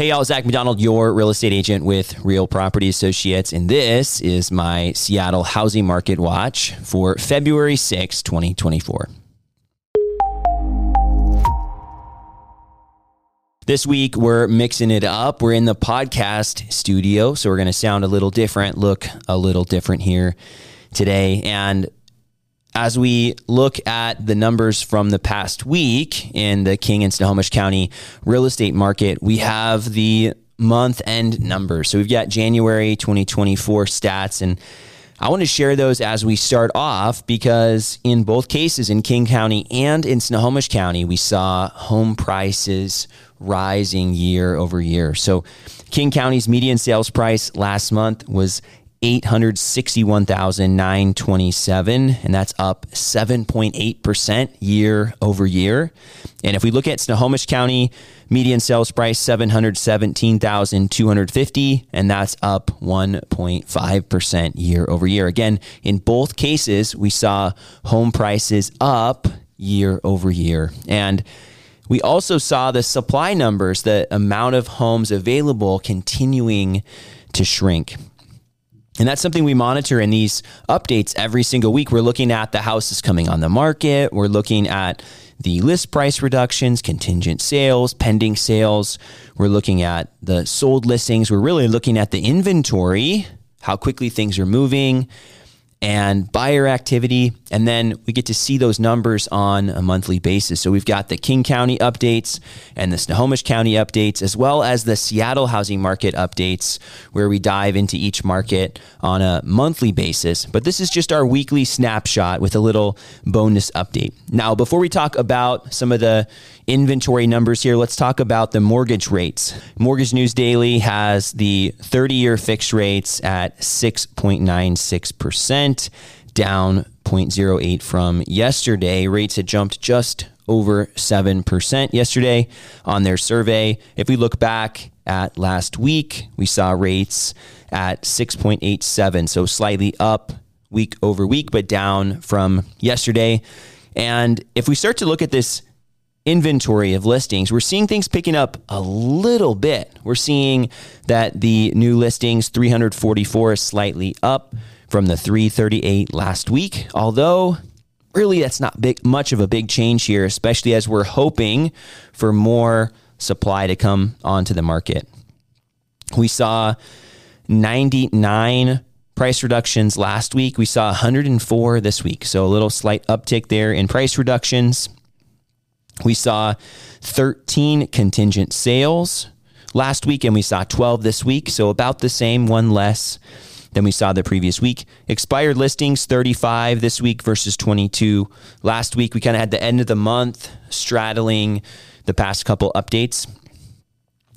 Hey, y'all, Zach McDonald, your real estate agent with Real Property Associates, and this is my Seattle Housing Market Watch for February 6, 2024. This week, we're mixing it up. We're in the podcast studio, so we're going to sound a little different, look a little different here today. And as we look at the numbers from the past week in the King and Snohomish County real estate market, we have the month end numbers. So we've got January 2024 stats and I want to share those as we start off because in both cases in King County and in Snohomish County, we saw home prices rising year over year. So King County's median sales price last month was 861,927 and that's up 7.8% year over year. And if we look at Snohomish County, median sales price 717,250 and that's up 1.5% year over year. Again, in both cases, we saw home prices up year over year. And we also saw the supply numbers, the amount of homes available continuing to shrink. And that's something we monitor in these updates every single week. We're looking at the houses coming on the market. We're looking at the list price reductions, contingent sales, pending sales. We're looking at the sold listings. We're really looking at the inventory, how quickly things are moving, and buyer activity. And then we get to see those numbers on a monthly basis. So we've got the King County updates and the Snohomish County updates, as well as the Seattle housing market updates, where we dive into each market on a monthly basis. But this is just our weekly snapshot with a little bonus update. Now, before we talk about some of the inventory numbers here, let's talk about the mortgage rates. Mortgage News Daily has the 30 year fixed rates at 6.96%, down 0.08 from yesterday. Rates had jumped just over 7% yesterday on their survey. If we look back at last week, we saw rates at 6.87, so slightly up week over week, but down from yesterday. And if we start to look at this inventory of listings, we're seeing things picking up a little bit. We're seeing that the new listings, 344, is slightly up from the 338 last week, although really that's not big much of a big change here, especially as we're hoping for more supply to come onto the market. We saw 99 price reductions last week. We saw 104 this week. So a little slight uptick there in price reductions. We saw 13 contingent sales last week, and we saw 12 this week. So about the same, one less than we saw the previous week. Expired listings 35 this week versus 22 last week. We kind of had the end of the month straddling the past couple updates.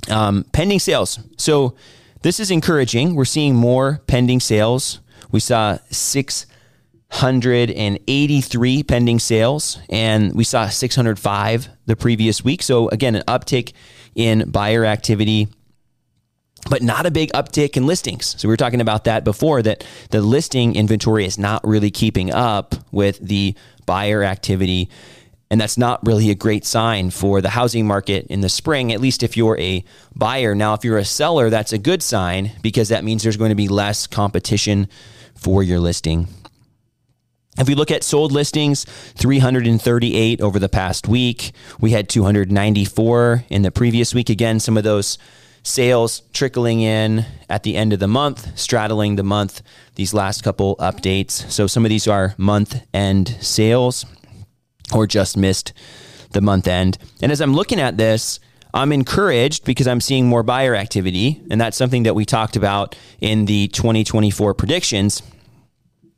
Um, pending sales. So this is encouraging. We're seeing more pending sales. We saw 683 pending sales, and we saw 605 the previous week. So, again, an uptick in buyer activity, but not a big uptick in listings. So, we were talking about that before that the listing inventory is not really keeping up with the buyer activity. And that's not really a great sign for the housing market in the spring, at least if you're a buyer. Now, if you're a seller, that's a good sign because that means there's going to be less competition for your listing. If we look at sold listings, 338 over the past week. We had 294 in the previous week. Again, some of those sales trickling in at the end of the month, straddling the month, these last couple updates. So some of these are month end sales or just missed the month end. And as I'm looking at this, I'm encouraged because I'm seeing more buyer activity. And that's something that we talked about in the 2024 predictions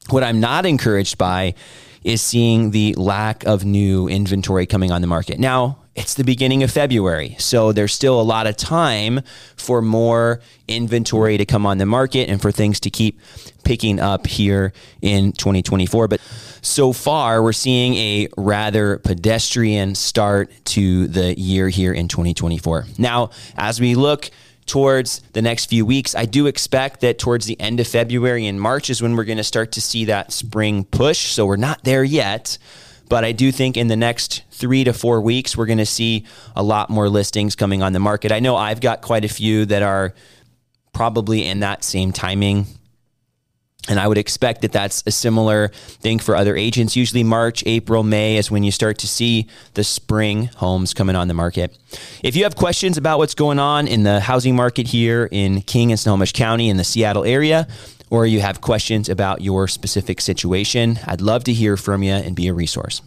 what I'm not encouraged by is seeing the lack of new inventory coming on the market. Now, it's the beginning of February, so there's still a lot of time for more inventory to come on the market and for things to keep picking up here in 2024. But so far, we're seeing a rather pedestrian start to the year here in 2024. Now, as we look towards the next few weeks. I do expect that towards the end of February and March is when we're going to start to see that spring push. So we're not there yet, But I do think in the next three to four weeks, we're going to see a lot more listings coming on the market. I know I've got quite a few that are probably in that same timing. And I would expect that that's a similar thing for other agents. Usually, March, April, May is when you start to see the spring homes coming on the market. If you have questions about what's going on in the housing market here in King and Snohomish County in the Seattle area, or you have questions about your specific situation, I'd love to hear from you and be a resource.